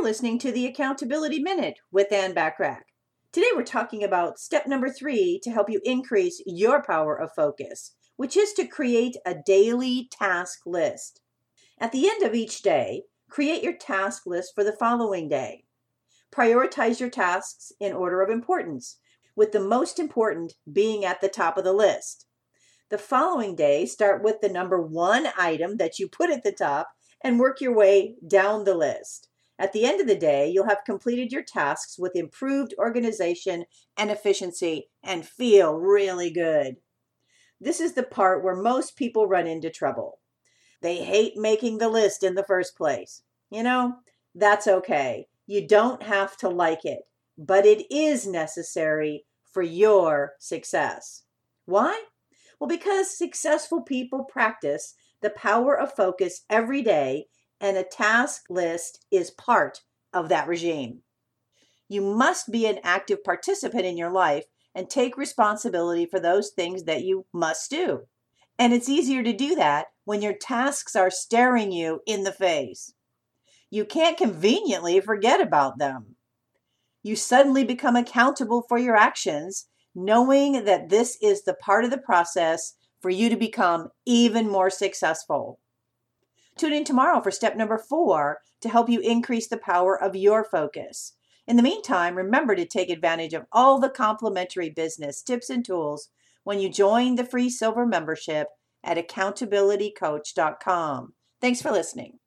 You're listening to the Accountability Minute with Ann Bachrach. Today we're talking about step number three to help you increase your power of focus, which is to create a daily task list. At the end of each day, create your task list for the following day. Prioritize your tasks in order of importance, with the most important being at the top of the list. The following day, start with the number one item that you put at the top and work your way down the list. At the end of the day, you'll have completed your tasks with improved organization and efficiency and feel really good. This is the part where most people run into trouble. They hate making the list in the first place. You know, that's okay. You don't have to like it, but it is necessary for your success. Why? Well, because successful people practice the power of focus every day and a task list is part of that regime. You must be an active participant in your life and take responsibility for those things that you must do. And it's easier to do that when your tasks are staring you in the face. You can't conveniently forget about them. You suddenly become accountable for your actions, knowing that this is the part of the process for you to become even more successful. Tune in tomorrow for step number four to help you increase the power of your focus. In the meantime, remember to take advantage of all the complimentary business tips and tools when you join the free silver membership at accountabilitycoach.com. Thanks for listening.